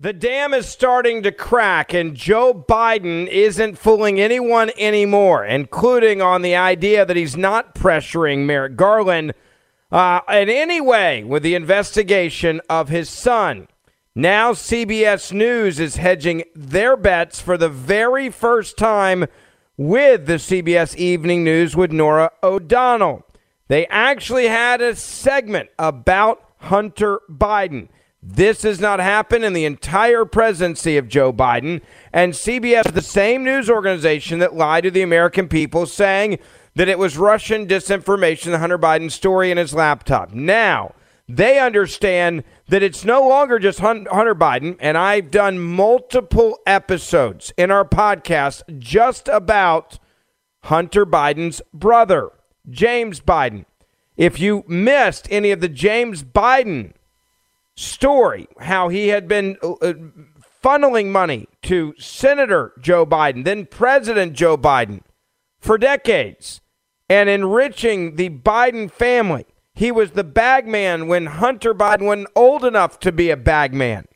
The dam is starting to crack, and Joe Biden isn't fooling anyone anymore, including on the idea that he's not pressuring Merrick Garland uh, in any way with the investigation of his son. Now, CBS News is hedging their bets for the very first time with the CBS Evening News with Norah O'Donnell. They actually had a segment about Hunter Biden. This has not happened in the entire presidency of Joe Biden. And CBS, the same news organization that lied to the American people, saying that it was Russian disinformation, the Hunter Biden story in his laptop. Now, they understand that it's no longer just Hunter Biden. And I've done multiple episodes in our podcast just about Hunter Biden's brother, James Biden. If you missed any of the James Biden story, how he had been uh, uh, funneling money to Senator Joe Biden, then President Joe Biden, for decades, and enriching the Biden family. He was the bagman when Hunter Biden wasn't old enough to be a bagman.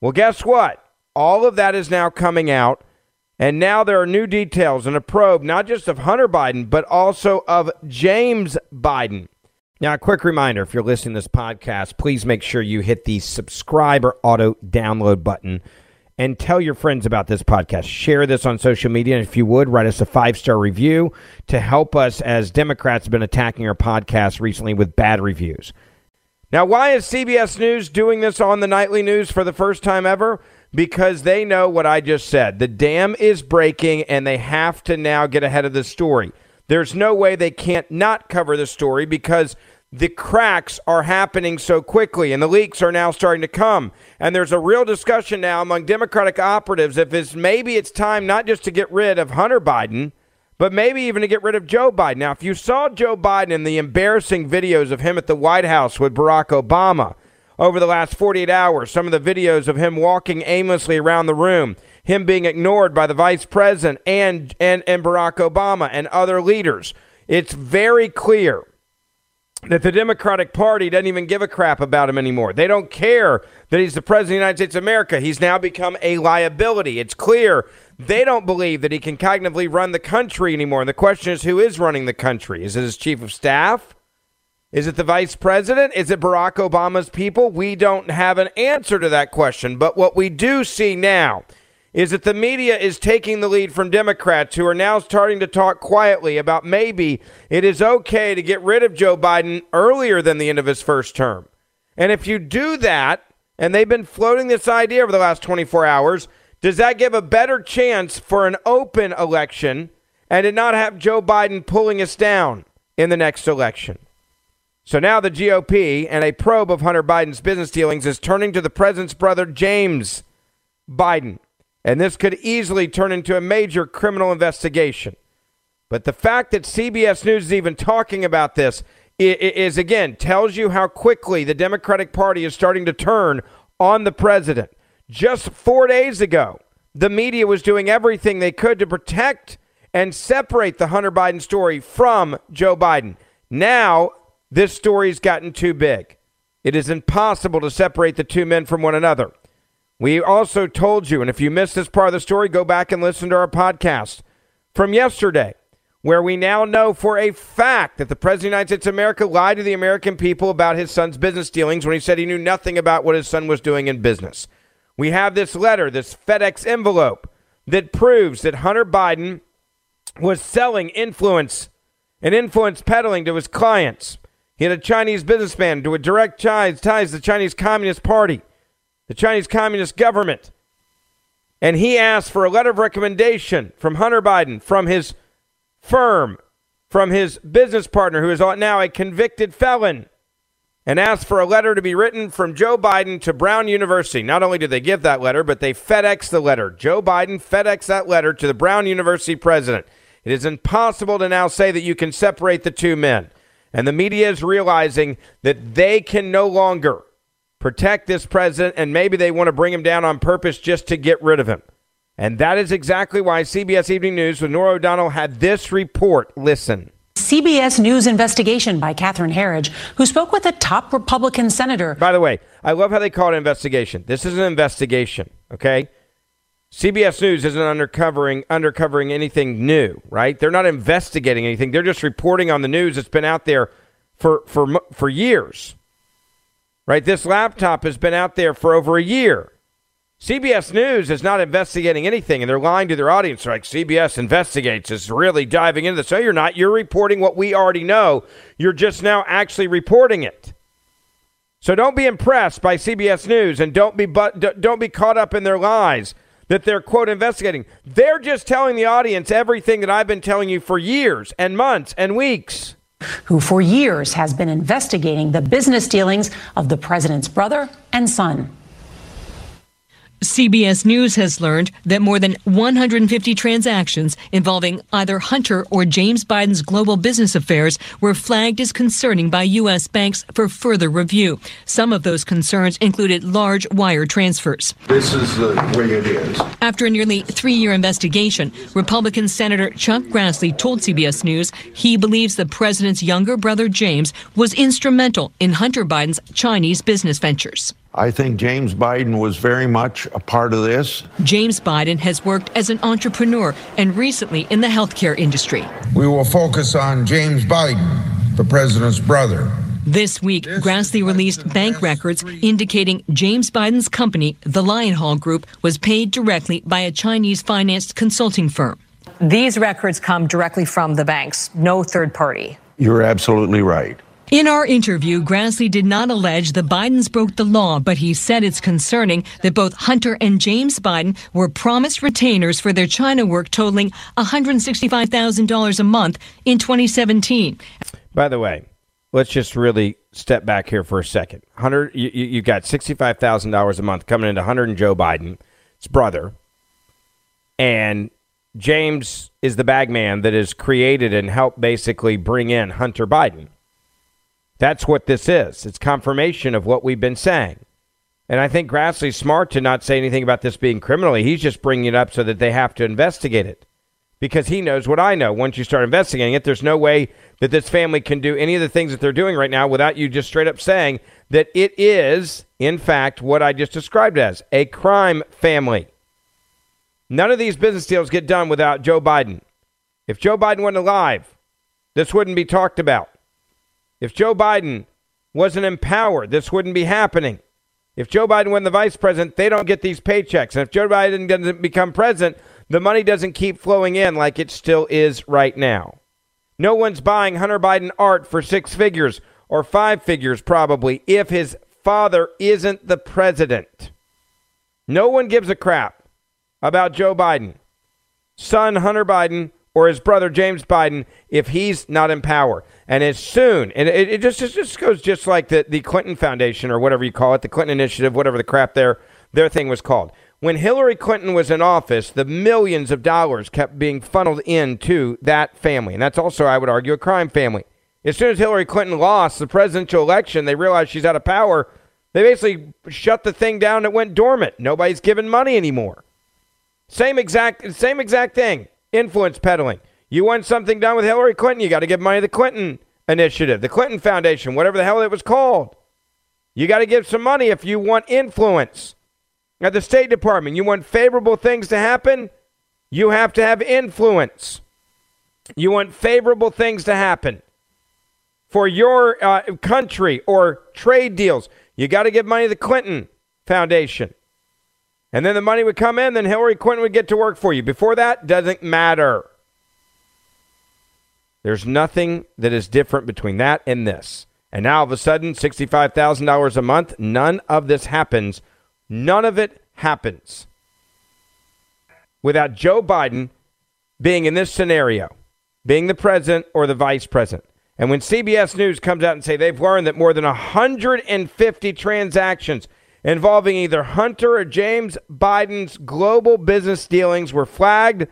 Well, guess what? All of that is now coming out. And now there are new details and a probe, not just of Hunter Biden, but also of James Biden. Now, a quick reminder if you're listening to this podcast, please make sure you hit the subscribe or auto download button and tell your friends about this podcast. Share this on social media. And if you would, write us a five star review to help us as Democrats have been attacking our podcast recently with bad reviews. Now, why is CBS News doing this on the nightly news for the first time ever? Because they know what I just said. The dam is breaking and they have to now get ahead of the story. There's no way they can't not cover the story because the cracks are happening so quickly and the leaks are now starting to come. And there's a real discussion now among Democratic operatives if it's maybe it's time not just to get rid of Hunter Biden, but maybe even to get rid of Joe Biden. Now, if you saw Joe Biden in the embarrassing videos of him at the White House with Barack Obama over the last 48 hours, some of the videos of him walking aimlessly around the room, him being ignored by the vice president and, and, and Barack Obama and other leaders, it's very clear that the Democratic Party doesn't even give a crap about him anymore. They don't care that he's the president of the United States of America. He's now become a liability. It's clear they don't believe that he can cognitively run the country anymore. And the question is who is running the country? Is it his chief of staff? Is it the vice president? Is it Barack Obama's people? We don't have an answer to that question. But what we do see now is that the media is taking the lead from Democrats who are now starting to talk quietly about maybe it is okay to get rid of Joe Biden earlier than the end of his first term. And if you do that, and they've been floating this idea over the last 24 hours, does that give a better chance for an open election and to not have Joe Biden pulling us down in the next election? So now the GOP and a probe of Hunter Biden's business dealings is turning to the president's brother, James Biden. And this could easily turn into a major criminal investigation. But the fact that CBS News is even talking about this is, again, tells you how quickly the Democratic Party is starting to turn on the president. Just four days ago, the media was doing everything they could to protect and separate the Hunter Biden story from Joe Biden. Now, this story's gotten too big. It is impossible to separate the two men from one another. We also told you, and if you missed this part of the story, go back and listen to our podcast from yesterday, where we now know for a fact that the President of the United States of America lied to the American people about his son's business dealings when he said he knew nothing about what his son was doing in business. We have this letter, this FedEx envelope, that proves that Hunter Biden was selling influence and influence peddling to his clients. He had a Chinese businessman to a direct ties, ties to the Chinese Communist Party, the Chinese Communist government. And he asked for a letter of recommendation from Hunter Biden, from his firm, from his business partner, who is now a convicted felon, and asked for a letter to be written from Joe Biden to Brown University. Not only did they give that letter, but they FedEx the letter. Joe Biden FedEx that letter to the Brown University president. It is impossible to now say that you can separate the two men. And the media is realizing that they can no longer protect this president, and maybe they want to bring him down on purpose just to get rid of him. And that is exactly why CBS Evening News with Norah O'Donnell had this report. Listen. CBS News investigation by Catherine Herridge, who spoke with a top Republican senator. By the way, I love how they call it investigation. This is an investigation, okay? CBS News isn't undercovering undercovering anything new, right? They're not investigating anything. They're just reporting on the news that's been out there for for for years. Right? This laptop has been out there for over a year. CBS News is not investigating anything, and they're lying to their audience. Like CBS investigates is really diving into this. So you're not. You're reporting what we already know. You're just now actually reporting it. So don't be impressed by CBS News, and don't be but don't be caught up in their lies that they're, quote, investigating. They're just telling the audience everything that I've been telling you for years and months and weeks. Who for years has been investigating the business dealings of the president's brother and son. CBS News has learned that more than 150 transactions involving either Hunter or James Biden's global business affairs were flagged as concerning by U.S. banks for further review. Some of those concerns included large wire transfers. This is the way it is. After a nearly three year investigation, Republican Senator Chuck Grassley told CBS News he believes the president's younger brother James was instrumental in Hunter Biden's Chinese business ventures. I think James Biden was very much a part of this. James Biden has worked as an entrepreneur and recently in the healthcare industry. We will focus on James Biden, the president's brother. This week, Grassley released bank records indicating James Biden's company, the Lion Hall Group, was paid directly by a Chinese financed consulting firm. These records come directly from the banks, no third party. You're absolutely right. In our interview, Grassley did not allege the Bidens broke the law, but he said it's concerning that both Hunter and James Biden were promised retainers for their China work totaling $165,000 a month in 2017. By the way, let's just really step back here for a second. Hunter, you, you got $65,000 a month coming into Hunter and Joe Biden, his brother, and James is the bagman that has created and helped basically bring in Hunter Biden. That's what this is. It's confirmation of what we've been saying. And I think Grassley's smart to not say anything about this being criminally. He's just bringing it up so that they have to investigate it. Because he knows what I know. Once you start investigating it, there's no way that this family can do any of the things that they're doing right now without you just straight up saying that it is, in fact, what I just described as a crime family. None of these business deals get done without Joe Biden. If Joe Biden wasn't alive, this wouldn't be talked about. If Joe Biden wasn't empowered, this wouldn't be happening. If Joe Biden were the vice president, they don't get these paychecks. And if Joe Biden doesn't become president, the money doesn't keep flowing in like it still is right now. No one's buying Hunter Biden art for six figures or five figures, probably, if his father isn't the president. No one gives a crap about Joe Biden, son Hunter Biden, or his brother James Biden if he's not in power. And as soon, and it, it just, it just goes just like the, the Clinton Foundation or whatever you call it, the Clinton Initiative, whatever the crap their, their thing was called. When Hillary Clinton was in office, the millions of dollars kept being funneled into that family. And that's also, I would argue, a crime family. As soon as Hillary Clinton lost the presidential election, they realized she's out of power. They basically shut the thing down. It went dormant. Nobody's giving money anymore. Same exact, same exact thing. Influence peddling. You want something done with Hillary Clinton, you got to give money to the Clinton Initiative, the Clinton Foundation, whatever the hell it was called. You got to give some money if you want influence. At the State Department, you want favorable things to happen, you have to have influence. You want favorable things to happen for your uh, country or trade deals. You got to give money to the Clinton Foundation. And then the money would come in, then Hillary Clinton would get to work for you. Before that, doesn't matter. There's nothing that is different between that and this. And now all of a sudden, $65,000 a month, none of this happens. None of it happens without Joe Biden being in this scenario, being the president or the vice president. And when CBS News comes out and say they've learned that more than 150 transactions involving either Hunter or James Biden's global business dealings were flagged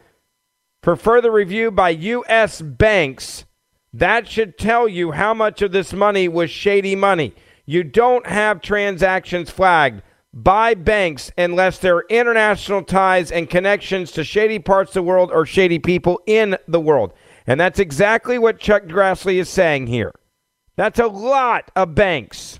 for further review by U.S. banks, that should tell you how much of this money was shady money. You don't have transactions flagged by banks unless there are international ties and connections to shady parts of the world or shady people in the world. And that's exactly what Chuck Grassley is saying here. That's a lot of banks.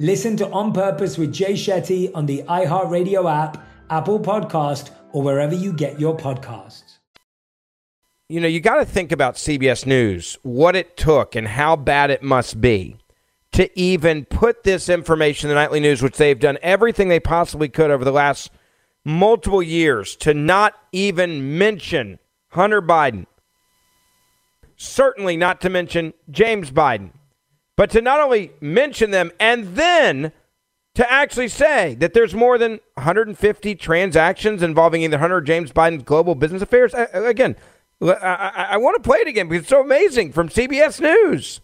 Listen to On Purpose with Jay Shetty on the iHeartRadio app, Apple Podcast, or wherever you get your podcasts. You know, you got to think about CBS News, what it took and how bad it must be to even put this information in the nightly news, which they've done everything they possibly could over the last multiple years to not even mention Hunter Biden. Certainly not to mention James Biden, but to not only mention them and then to actually say that there's more than 150 transactions involving either Hunter James Biden's global business affairs. Uh, again, I, I, I want to play it again because it's so amazing from CBS News.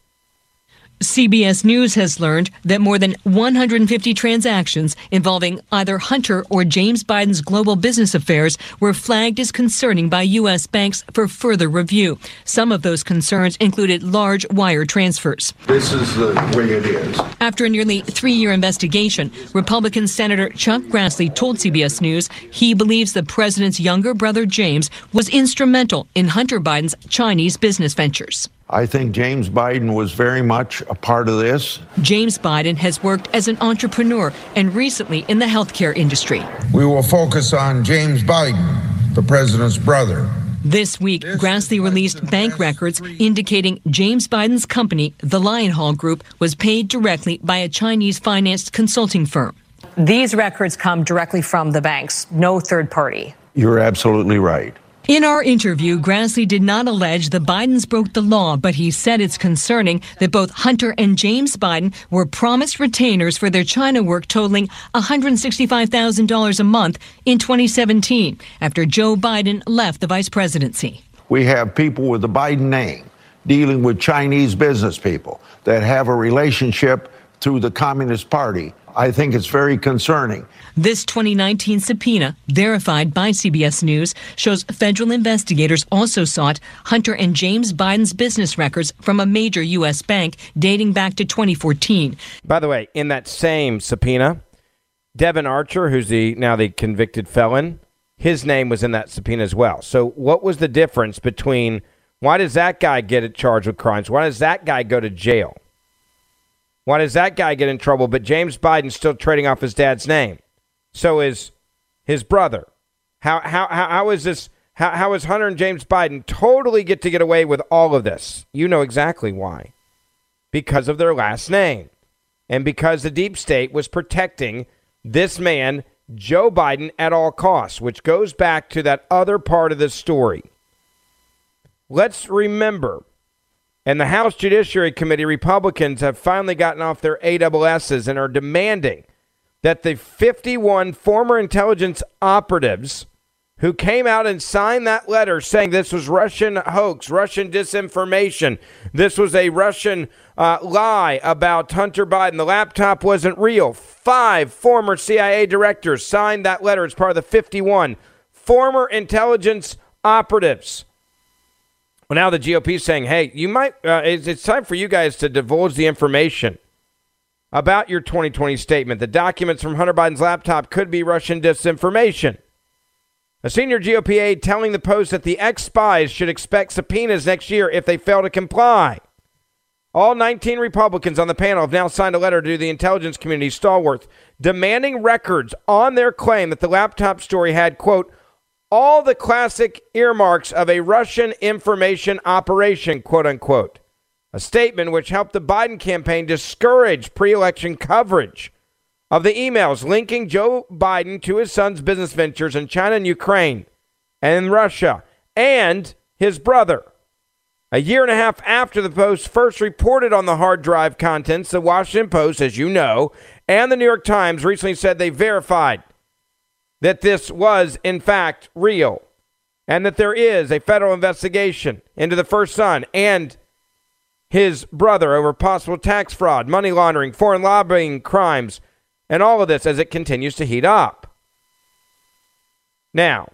CBS News has learned that more than 150 transactions involving either Hunter or James Biden's global business affairs were flagged as concerning by U.S. banks for further review. Some of those concerns included large wire transfers. This is the way it is. After a nearly three year investigation, Republican Senator Chuck Grassley told CBS News he believes the president's younger brother James was instrumental in Hunter Biden's Chinese business ventures. I think James Biden was very much a part of this. James Biden has worked as an entrepreneur and recently in the healthcare industry. We will focus on James Biden, the president's brother. This week, Grassley released bank records indicating James Biden's company, the Lion Hall Group, was paid directly by a Chinese financed consulting firm. These records come directly from the banks, no third party. You're absolutely right. In our interview, Grassley did not allege the Bidens broke the law, but he said it's concerning that both Hunter and James Biden were promised retainers for their China work totaling $165,000 a month in 2017 after Joe Biden left the vice presidency. We have people with the Biden name dealing with Chinese business people that have a relationship through the Communist Party. I think it's very concerning. This 2019 subpoena, verified by CBS News, shows federal investigators also sought Hunter and James Biden's business records from a major U.S. bank dating back to 2014. By the way, in that same subpoena, Devon Archer, who's the now the convicted felon, his name was in that subpoena as well. So, what was the difference between why does that guy get charged with crimes? Why does that guy go to jail? Why does that guy get in trouble, but James Biden's still trading off his dad's name? So is his brother. How how how, how is this? How, how is Hunter and James Biden totally get to get away with all of this? You know exactly why. Because of their last name, and because the deep state was protecting this man, Joe Biden, at all costs, which goes back to that other part of the story. Let's remember and the House Judiciary Committee Republicans have finally gotten off their AWSs and are demanding that the 51 former intelligence operatives who came out and signed that letter saying this was Russian hoax, Russian disinformation, this was a Russian uh, lie about Hunter Biden, the laptop wasn't real. Five former CIA directors signed that letter as part of the 51 former intelligence operatives. Well, now the GOP is saying, hey, you might, uh, it's, it's time for you guys to divulge the information about your 2020 statement. The documents from Hunter Biden's laptop could be Russian disinformation. A senior GOP aide telling the Post that the ex spies should expect subpoenas next year if they fail to comply. All 19 Republicans on the panel have now signed a letter to the intelligence community stalwart demanding records on their claim that the laptop story had, quote, all the classic earmarks of a Russian information operation, quote unquote. A statement which helped the Biden campaign discourage pre election coverage of the emails linking Joe Biden to his son's business ventures in China and Ukraine and in Russia and his brother. A year and a half after the Post first reported on the hard drive contents, the Washington Post, as you know, and the New York Times recently said they verified that this was, in fact, real and that there is a federal investigation into the first son and his brother over possible tax fraud, money laundering, foreign lobbying crimes, and all of this as it continues to heat up. Now,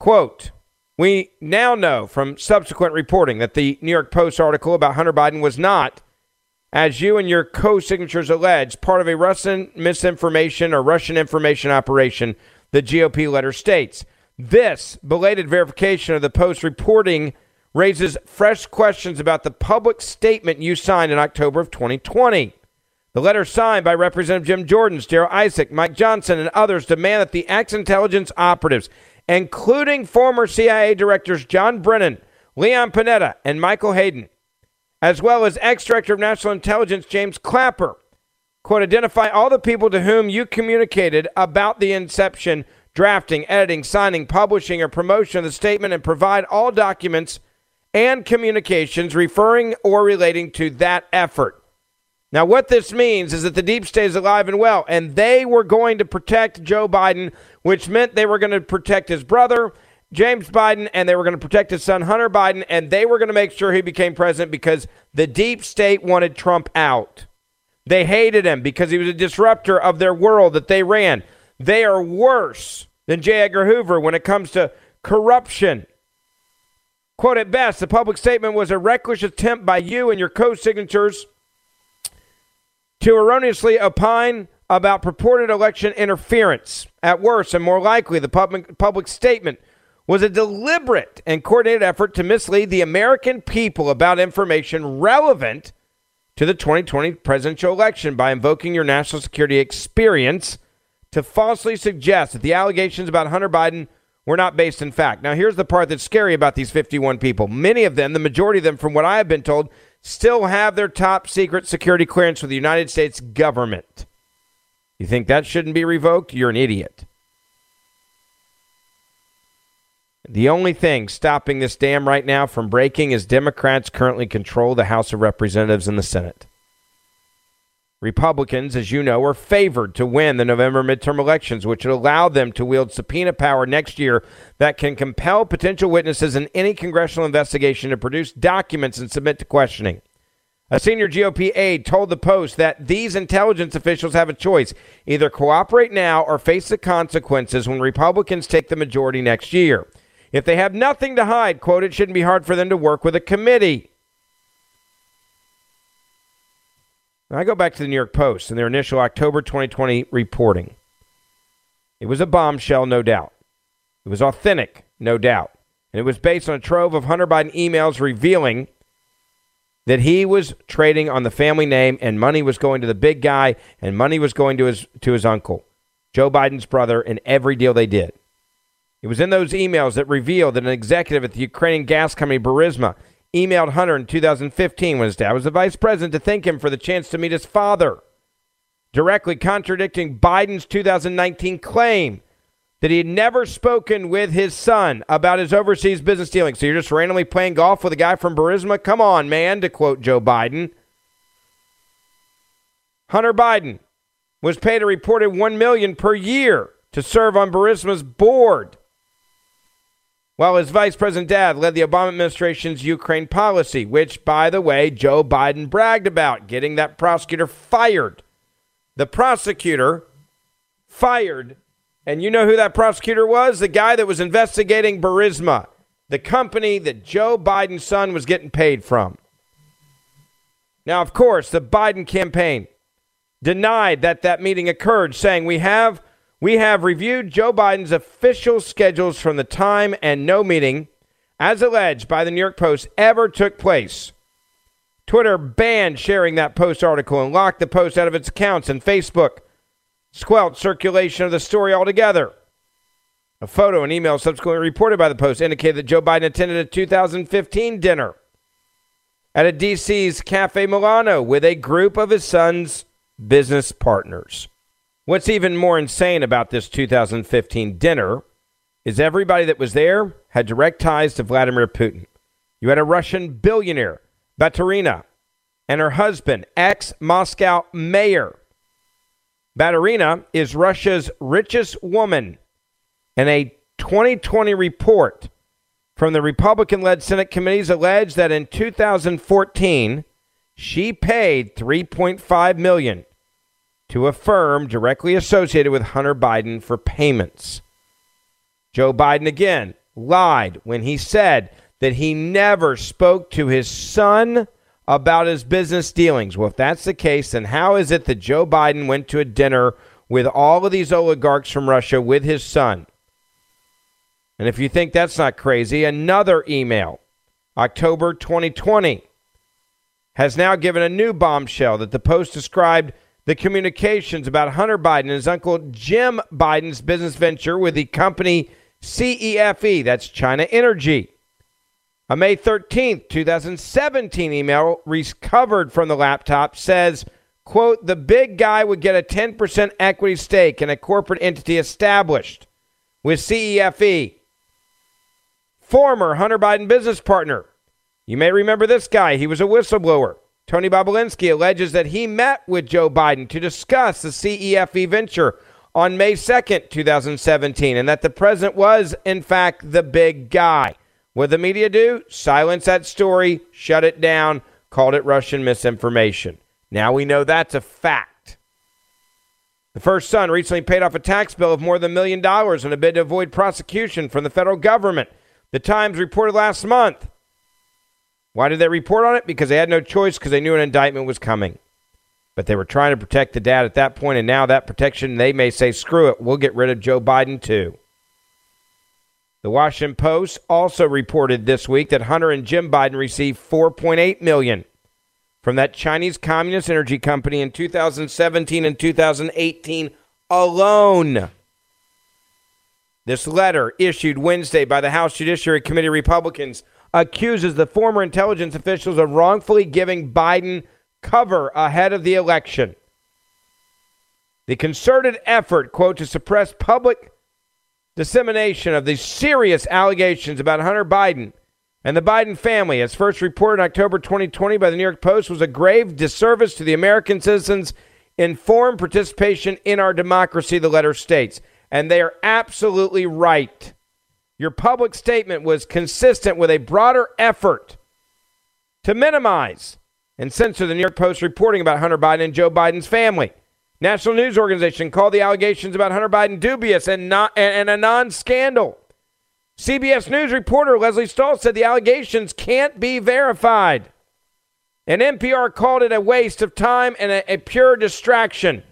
quote, We now know from subsequent reporting that the New York Post article about Hunter Biden was not, as you and your co signatures allege, part of a Russian misinformation or Russian information operation, the GOP letter states. This belated verification of the Post reporting raises fresh questions about the public statement you signed in October of 2020. The letter signed by Representative Jim Jordan, Darrell Issa, Mike Johnson, and others demand that the ex intelligence operatives, including former CIA directors John Brennan, Leon Panetta, and Michael Hayden, as well as ex director of national intelligence James Clapper, quote, identify all the people to whom you communicated about the inception, drafting, editing, signing, publishing, or promotion of the statement and provide all documents and communications referring or relating to that effort. Now, what this means is that the deep state is alive and well, and they were going to protect Joe Biden, which meant they were going to protect his brother, James Biden, and they were going to protect his son, Hunter Biden, and they were going to make sure he became president because the deep state wanted Trump out. They hated him because he was a disruptor of their world that they ran. They are worse than J. Edgar Hoover when it comes to corruption. Quote at best, the public statement was a reckless attempt by you and your co signatures to erroneously opine about purported election interference. At worst, and more likely, the public, public statement was a deliberate and coordinated effort to mislead the American people about information relevant to the 2020 presidential election by invoking your national security experience to falsely suggest that the allegations about Hunter Biden were not based in fact. Now, here's the part that's scary about these 51 people. Many of them, the majority of them, from what I have been told, still have their top secret security clearance with the United States government. You think that shouldn't be revoked? You're an idiot. The only thing stopping this dam right now from breaking is Democrats currently control the House of Representatives and the Senate. Republicans, as you know, are favored to win the November midterm elections, which would allow them to wield subpoena power next year that can compel potential witnesses in any congressional investigation to produce documents and submit to questioning. A senior GOP aide told the Post that these intelligence officials have a choice either cooperate now or face the consequences when Republicans take the majority next year. If they have nothing to hide, quote, it shouldn't be hard for them to work with a committee. I go back to the New York Post and their initial October 2020 reporting. It was a bombshell, no doubt. It was authentic, no doubt. And it was based on a trove of Hunter Biden emails revealing that he was trading on the family name and money was going to the big guy and money was going to his to his uncle, Joe Biden's brother, in every deal they did. It was in those emails that revealed that an executive at the Ukrainian gas company Burisma emailed Hunter in 2015 when his dad was the vice president to thank him for the chance to meet his father, directly contradicting Biden's 2019 claim that he had never spoken with his son about his overseas business dealings. So you're just randomly playing golf with a guy from Burisma? Come on, man, to quote Joe Biden. Hunter Biden was paid a reported 1 million per year to serve on Burisma's board while his vice president dad led the Obama administration's Ukraine policy, which, by the way, Joe Biden bragged about getting that prosecutor fired. The prosecutor fired, and you know who that prosecutor was? The guy that was investigating Burisma, the company that Joe Biden's son was getting paid from. Now, of course, the Biden campaign denied that that meeting occurred, saying we have we have reviewed Joe Biden's official schedules from the time and no meeting, as alleged by the New York Post, ever took place. Twitter banned sharing that Post article and locked the Post out of its accounts, and Facebook squelched circulation of the story altogether. A photo and email subsequently reported by the Post indicated that Joe Biden attended a 2015 dinner at a DC's Cafe Milano with a group of his son's business partners. What's even more insane about this 2015 dinner is everybody that was there had direct ties to Vladimir Putin. You had a Russian billionaire, Baturina, and her husband, ex Moscow mayor. Baturina is Russia's richest woman, and a 2020 report from the Republican led Senate committees alleged that in 2014, she paid 3.5 million to a firm directly associated with Hunter Biden for payments. Joe Biden again lied when he said that he never spoke to his son about his business dealings. Well, if that's the case, then how is it that Joe Biden went to a dinner with all of these oligarchs from Russia with his son? And if you think that's not crazy, another email, October 2020, has now given a new bombshell that the Post described the communications about Hunter Biden and his uncle Jim Biden's business venture with the company CEFC, that's China Energy. A May 13th, 2017 email recovered from the laptop says, quote, the big guy would get a 10% equity stake in a corporate entity established with CEFC. Former Hunter Biden business partner. You may remember this guy. He was a whistleblower. Tony Bobulinski alleges that he met with Joe Biden to discuss the CEFC venture on May 2nd, 2017, and that the president was, in fact, the big guy. What the media do? Silence that story, shut it down, called it Russian misinformation. Now we know that's a fact. The first son recently paid off a tax bill of more than a million dollars in a bid to avoid prosecution from the federal government. The Times reported last month. Why did they report on it? Because they had no choice because they knew an indictment was coming. But they were trying to protect the dad at that point, and now that protection, they may say, screw it, we'll get rid of Joe Biden too. The Washington Post also reported this week that Hunter and Jim Biden received 4.8 million from that Chinese Communist energy company in 2017 and 2018 alone. This letter, issued Wednesday by the House Judiciary Committee Republicans, accuses the former intelligence officials of wrongfully giving Biden cover ahead of the election. The concerted effort, quote, to suppress public dissemination of these serious allegations about Hunter Biden and the Biden family, as first reported in October 2020 by the New York Post, was a grave disservice to the American citizens' informed participation in our democracy, the letter states. And they are absolutely right. Your public statement was consistent with a broader effort to minimize and censor the New York Post reporting about Hunter Biden and Joe Biden's family. National News Organization called the allegations about Hunter Biden dubious and not and, and a non-scandal. CBS News reporter Lesley Stahl said the allegations can't be verified. And NPR called it a waste of time and a, a pure distraction.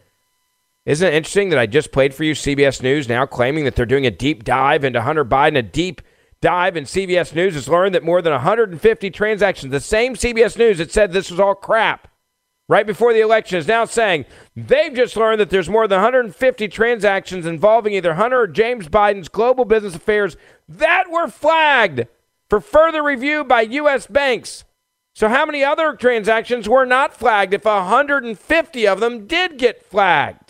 Isn't it interesting that I just played for you CBS News now claiming that they're doing a deep dive into Hunter Biden, a deep dive, and CBS News has learned that more than 150 transactions, the same CBS News that said this was all crap right before the election is now saying they've just learned that there's more than 150 transactions involving either Hunter or James Biden's global business affairs that were flagged for further review by U.S. banks. So, how many other transactions were not flagged if 150 of them did get flagged?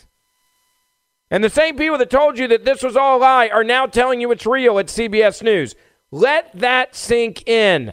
And the same people that told you that this was all a lie are now telling you it's real at CBS News. Let that sink in.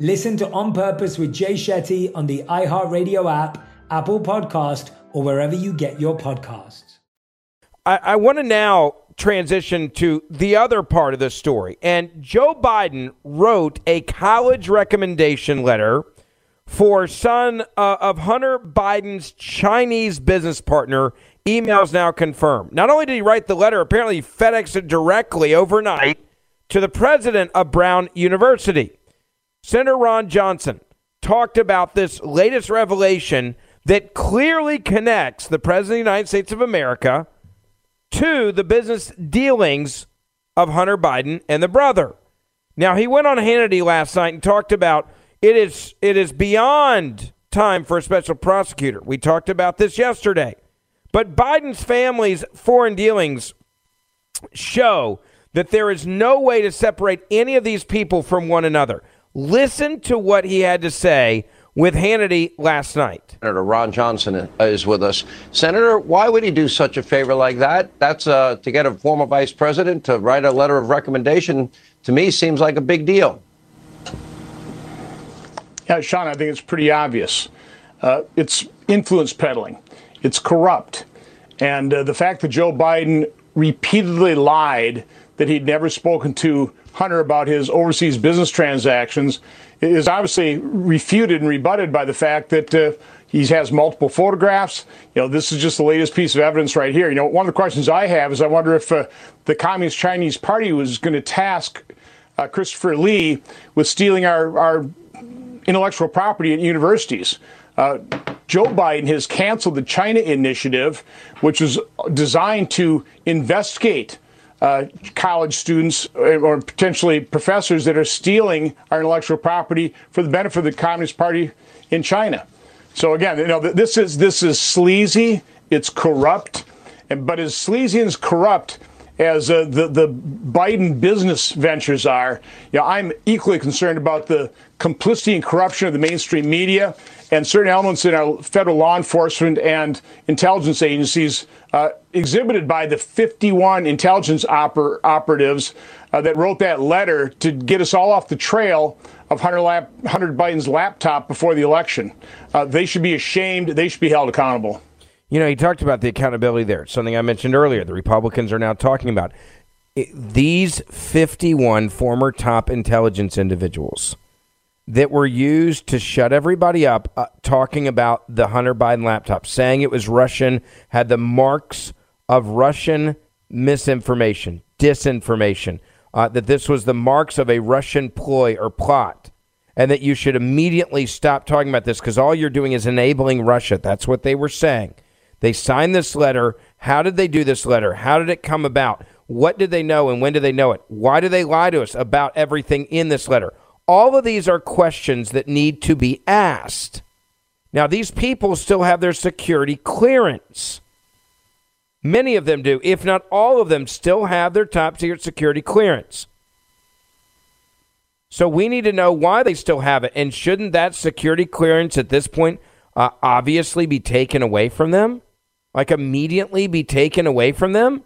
Listen to On Purpose with Jay Shetty on the iHeartRadio app, Apple Podcast, or wherever you get your podcasts. I, I want to now transition to the other part of the story. And Joe Biden wrote a college recommendation letter for son uh, of Hunter Biden's Chinese business partner. Emails now confirmed. Not only did he write the letter, apparently he FedExed it directly overnight to the president of Brown University. Senator Ron Johnson talked about this latest revelation that clearly connects the President of the United States of America to the business dealings of Hunter Biden and the brother. Now, he went on Hannity last night and talked about it is it is beyond time for a special prosecutor. We talked about this yesterday. But Biden's family's foreign dealings show that there is no way to separate any of these people from one another. Listen to what he had to say with Hannity last night. Senator Ron Johnson is with us. Senator, why would he do such a favor like that? That's uh, to get a former vice president to write a letter of recommendation. To me, seems like a big deal. Yeah, Sean, I think it's pretty obvious. Uh, it's influence peddling, it's corrupt. And uh, the fact that Joe Biden repeatedly lied that he'd never spoken to Hunter about his overseas business transactions is obviously refuted and rebutted by the fact that uh, he has multiple photographs. You know, this is just the latest piece of evidence right here. You know, one of the questions I have is I wonder if uh, the Communist Chinese Party was going to task uh, Christopher Li with stealing our, our intellectual property at universities. Uh, Joe Biden has canceled the China Initiative, which was designed to investigate uh, college students uh, or potentially professors that are stealing our intellectual property for the benefit of the Communist Party in China. So again, you know, this is this is sleazy. It's corrupt, and but as sleazy and corrupt as uh, the the Biden business ventures are, you know, I'm equally concerned about the complicity and corruption of the mainstream media and certain elements in our federal law enforcement and intelligence agencies uh, exhibited by the 51 intelligence oper- operatives uh, that wrote that letter to get us all off the trail of Hunter, lap- Hunter Biden's laptop before the election. Uh, they should be ashamed. They should be held accountable. You know, he talked about the accountability there. It's something I mentioned earlier. The Republicans are now talking about it, these 51 former top intelligence individuals that were used to shut everybody up uh, talking about the Hunter Biden laptop, saying it was Russian, had the marks of Russian misinformation, disinformation, uh, that this was the marks of a Russian ploy or plot, and that you should immediately stop talking about this because all you're doing is enabling Russia. That's what they were saying. They signed this letter. How did they do this letter? How did it come about? What did they know and when did they know it? Why do they lie to us about everything in this letter? All of these are questions that need to be asked. Now, these people still have their security clearance. Many of them do, if not all of them, still have their top secret security clearance. So we need to know why they still have it. And shouldn't that security clearance at this point uh, obviously be taken away from them? Like immediately be taken away from them?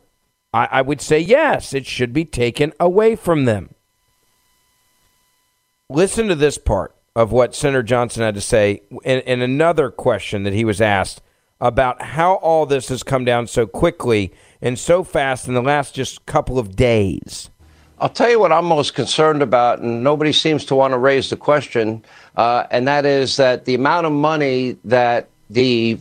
I, I would say yes, it should be taken away from them. Listen to this part of what Senator Johnson had to say in, in another question that he was asked about how all this has come down so quickly and so fast in the last just couple of days. I'll tell you what I'm most concerned about, and nobody seems to want to raise the question, uh, and that is that the amount of money that the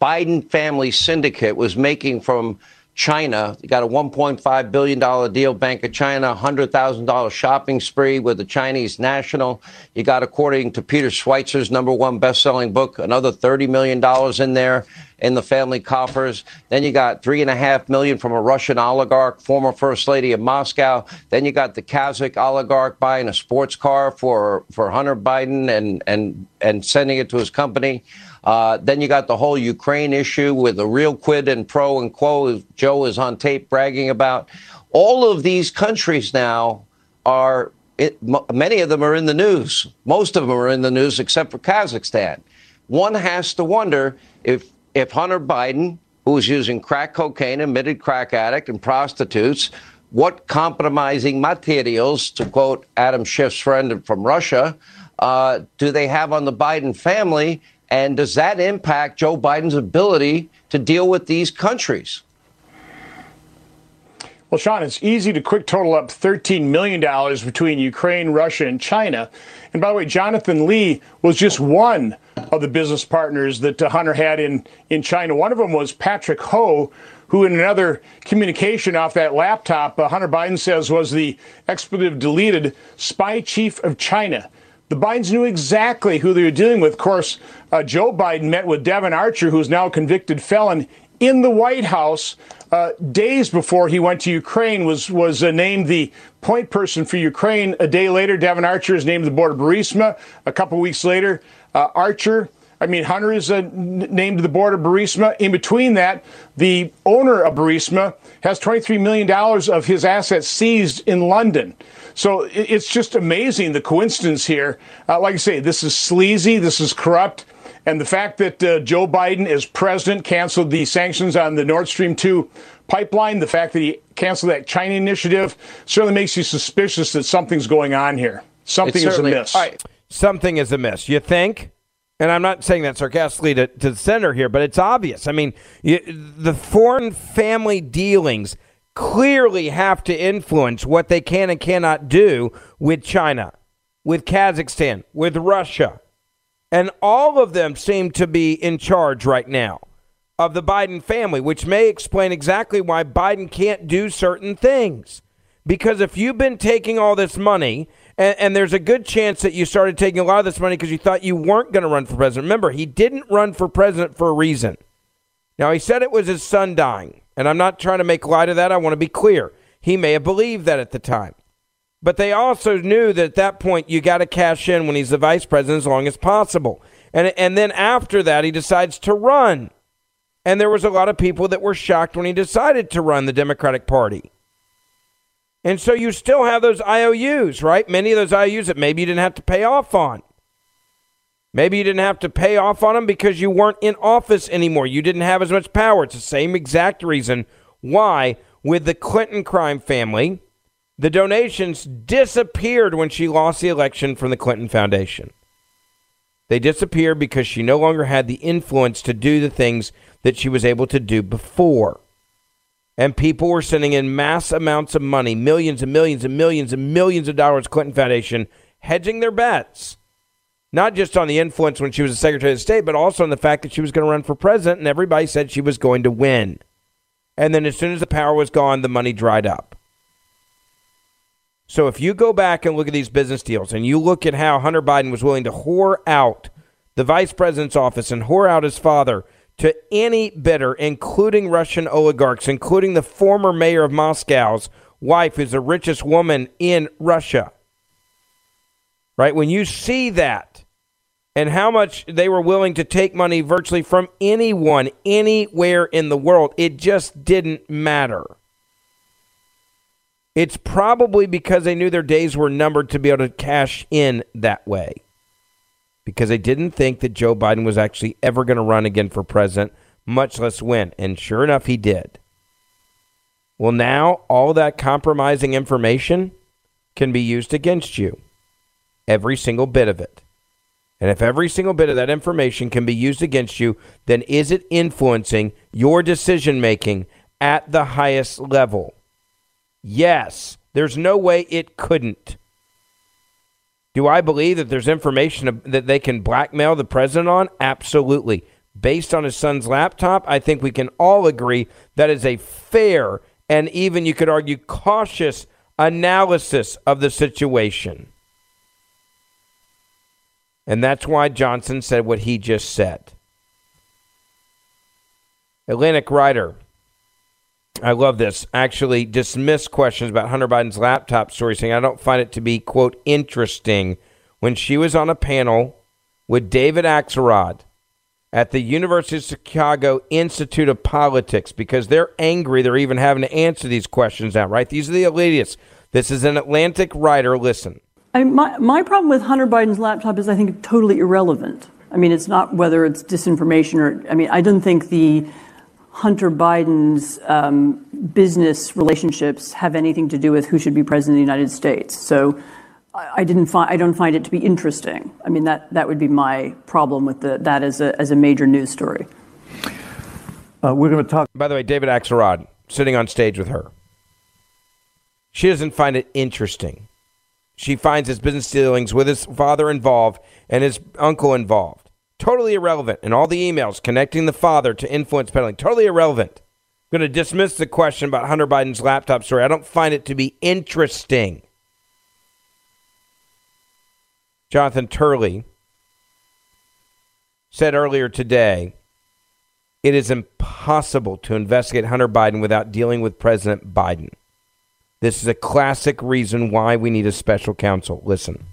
Biden family syndicate was making from China. You got a $1.5 billion deal, Bank of China, $100,000 shopping spree with the Chinese national. You got, according to Peter Schweizer's number one best-selling book, another $30 million in there in the family coffers. Then you got three and a half million from a Russian oligarch, former first lady of Moscow. Then you got the Kazakh oligarch buying a sports car for, for Hunter Biden and, and, and sending it to his company. Uh, then you got the whole Ukraine issue with the real quid and pro and quo Joe is on tape bragging about. All of these countries now are, it, many of them are in the news. Most of them are in the news except for Kazakhstan. One has to wonder if, if Hunter Biden, who is using crack cocaine, admitted crack addict, and prostitutes, what compromising materials, to quote Adam Schiff's friend from Russia, uh, do they have on the Biden family? And does that impact Joe Biden's ability to deal with these countries? Well, Sean, it's easy to quick total up $13 million between Ukraine, Russia, and China. And by the way, Jonathan Li was just one of the business partners that uh, Hunter had in, in China. One of them was Patrick Ho, who, in another communication off that laptop, uh, Hunter Biden says was the expletive deleted spy chief of China. The Bidens knew exactly who they were dealing with. Of course, uh, Joe Biden met with Devon Archer, who's now a convicted felon, in the White House uh, days before he went to Ukraine. Was was uh, named the point person for Ukraine. A day later, Devon Archer is named the board of Burisma. A couple weeks later, uh, Archer. I mean, Hunter is uh, named the board of Burisma. In between that, the owner of Burisma has $23 million of his assets seized in London. So it's just amazing the coincidence here. Uh, like I say, this is sleazy, this is corrupt. And the fact that uh, Joe Biden, as president, canceled the sanctions on the Nord Stream 2 pipeline, the fact that he canceled that China initiative, certainly makes you suspicious that something's going on here. Something is amiss. Something is amiss. You think? And I'm not saying that sarcastically to, to the senator here, but it's obvious. I mean, you, the foreign family dealings clearly have to influence what they can and cannot do with China, with Kazakhstan, with Russia. And all of them seem to be in charge right now of the Biden family, which may explain exactly why Biden can't do certain things. Because if you've been taking all this money, and, and there's a good chance that you started taking a lot of this money because you thought you weren't going to run for president. Remember, he didn't run for president for a reason. Now, he said it was his son dying. And I'm not trying to make light of that. I want to be clear. He may have believed that at the time. But they also knew that at that point, you got to cash in when he's the vice president as long as possible. And, and then after that, he decides to run. And there was a lot of people that were shocked when he decided to run the Democratic Party. And so you still have those IOUs, right? Many of those IOUs that maybe you didn't have to pay off on. Maybe you didn't have to pay off on them because you weren't in office anymore. You didn't have as much power. It's the same exact reason why, with the Clinton crime family, the donations disappeared when she lost the election from the Clinton Foundation. They disappeared because she no longer had the influence to do the things that she was able to do before. And people were sending in mass amounts of money, millions and millions and millions and millions of dollars, Clinton Foundation, hedging their bets not just on the influence when she was a Secretary of State, but also on the fact that she was going to run for president, and everybody said she was going to win. And then as soon as the power was gone, the money dried up. So if you go back and look at these business deals and you look at how Hunter Biden was willing to whore out the vice president's office and whore out his father to any bidder, including Russian oligarchs, including the former mayor of Moscow's wife, who's the richest woman in Russia. Right? When you see that and how much they were willing to take money virtually from anyone, anywhere in the world, it just didn't matter. It's probably because they knew their days were numbered to be able to cash in that way. Because they didn't think that Joe Biden was actually ever going to run again for president, much less win. And sure enough, he did. Well, now all that compromising information can be used against you. Every single bit of it. And if every single bit of that information can be used against you, then is it influencing your decision making at the highest level? Yes. There's no way it couldn't. Do I believe that there's information that they can blackmail the president on? Absolutely. Based on his son's laptop, I think we can all agree that is a fair and even you could argue cautious analysis of the situation. And that's why Johnson said what he just said. Atlantic writer, I love this, actually dismissed questions about Hunter Biden's laptop story, saying, I don't find it to be, quote, interesting. When she was on a panel with David Axelrod at the University of Chicago Institute of Politics, because they're angry they're even having to answer these questions now, right? These are the elitists. This is an Atlantic writer. Listen. I mean, my, my problem with Hunter Biden's laptop is I think totally irrelevant. I mean, it's not whether it's disinformation or, I mean, I don't think the Hunter Biden's um, business relationships have anything to do with who should be president of the United States. So I, I didn't find, I don't find it to be interesting. I mean, that, that would be my problem with the, that as a, as a major news story. Uh, we're going to talk. By the way, David Axelrod sitting on stage with her. She doesn't find it interesting. She finds his business dealings with his father involved and his uncle involved totally irrelevant. And all the emails connecting the father to influence peddling, totally irrelevant. I'm going to dismiss the question about Hunter Biden's laptop story. I don't find it to be interesting. Jonathan Turley said earlier today it is impossible to investigate Hunter Biden without dealing with President Biden. This is a classic reason why we need a special counsel. Listen.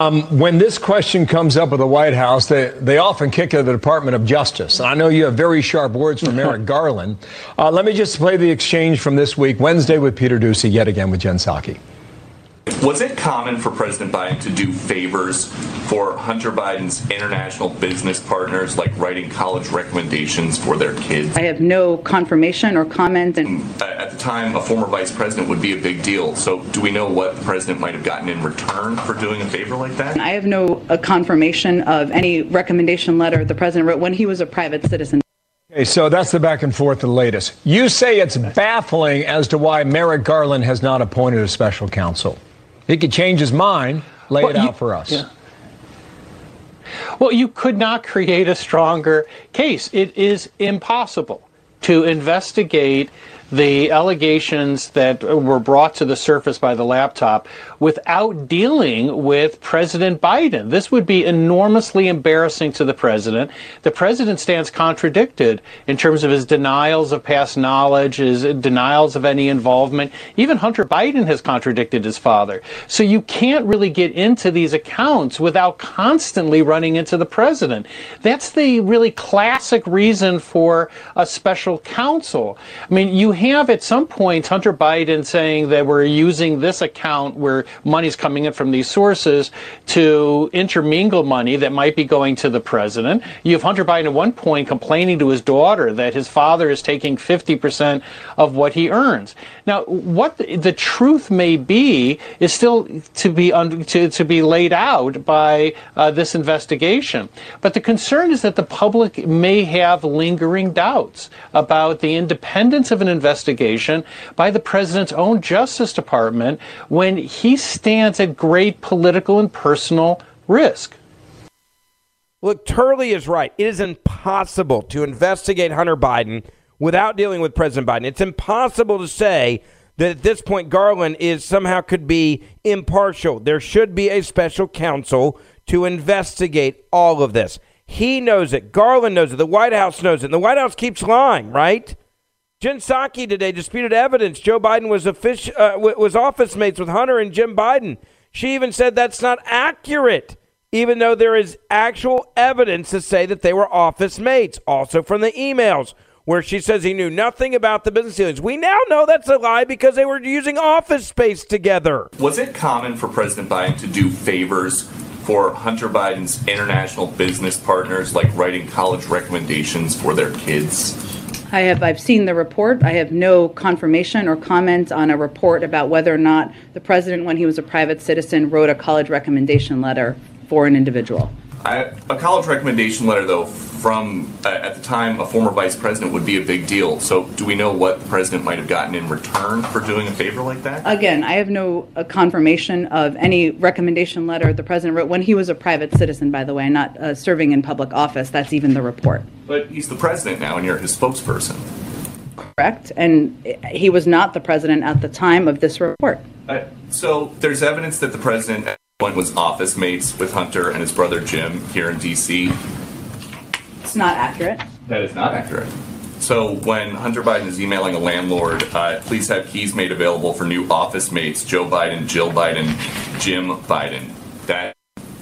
Um, when this question comes up with the White House, they, they often kick it to the Department of Justice. And I know you have very sharp words for Merrick Garland. Uh, let me just play the exchange from this week, Wednesday with Peter Doocy, yet again with Jen Psaki. Was it common for President Biden to do favors for Hunter Biden's international business partners, like writing college recommendations for their kids? I have no confirmation or comment. And At the time, a former vice president would be a big deal. So, do we know what the president might have gotten in return for doing a favor like that? I have no uh, confirmation of any recommendation letter the president wrote when he was a private citizen. Okay, so that's the back and forth, the latest. You say it's baffling as to why Merrick Garland has not appointed a special counsel. He could change his mind. Lay Well, it out you- for us. yeah. Well, you could not create a stronger case. It is impossible to investigate the allegations that were brought to the surface by the laptop without dealing with President Biden. This would be enormously embarrassing to the president. The president stands contradicted in terms of his denials of past knowledge, his denials of any involvement. Even Hunter Biden has contradicted his father. So you can't really get into these accounts without constantly running into the president. That's the really classic reason for a special counsel. I mean, you have at some point Hunter Biden saying that we're using this account where money's coming in from these sources to intermingle money that might be going to the president. You have Hunter Biden at one point complaining to his daughter that his father is taking 50% of what he earns. Now, what the, truth may be is still to be to, to be laid out by uh, this investigation. But the concern is that the public may have lingering doubts about the independence of an investigation by the president's own Justice Department when he stands at great political and personal risk. Look, Turley is right. It is impossible to investigate Hunter Biden without dealing with President Biden. It's impossible to say that at this point Garland is somehow could be impartial. There should be a special counsel to investigate all of this. He knows it. Garland knows it. The White House knows it. And the White House keeps lying, right? Jen Psaki today disputed evidence Joe Biden was offic- uh, was office mates with Hunter and Jim Biden. She even said that's not accurate, even though there is actual evidence to say that they were office mates. Also from the emails where she says he knew nothing about the business dealings. We now know that's a lie because they were using office space together. Was it common for President Biden to do favors for Hunter Biden's international business partners, like writing college recommendations for their kids? I have I've seen the report. I have no confirmation or comment on a report about whether or not the president, when he was a private citizen, wrote a college recommendation letter for an individual. I, a college recommendation letter, though, from uh, at the time a former vice president would be a big deal. So, do we know what the president might have gotten in return for doing a favor like that? Again, I have no uh, confirmation of any recommendation letter the president wrote when he was a private citizen, by the way, not uh, serving in public office. That's even the report. But he's the president now, and you're his spokesperson. Correct. And he was not the president at the time of this report. Uh, so, there's evidence that the president one was office mates with Hunter and his brother Jim here in D.C. It's not accurate. That is not accurate. So when Hunter Biden is emailing a landlord, uh, please have keys made available for new office mates Joe Biden, Jill Biden, Jim Biden. That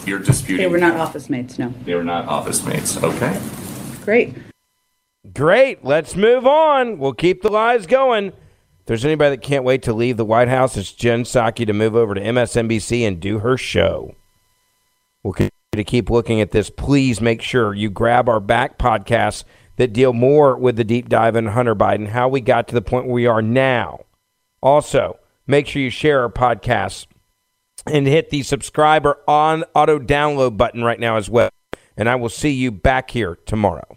you're disputing. They were not office mates, no. They were not office mates. Okay. Great. Great. Let's move on. We'll keep the lies going. If there's anybody that can't wait to leave the White House, it's Jen Psaki to move over to MSNBC and do her show. We'll continue to keep looking at this. Please make sure you grab our back podcasts that deal more with the deep dive in Hunter Biden, how we got to the point where we are now. Also, make sure you share our podcasts and hit the subscriber on auto download button right now as well. And I will see you back here tomorrow.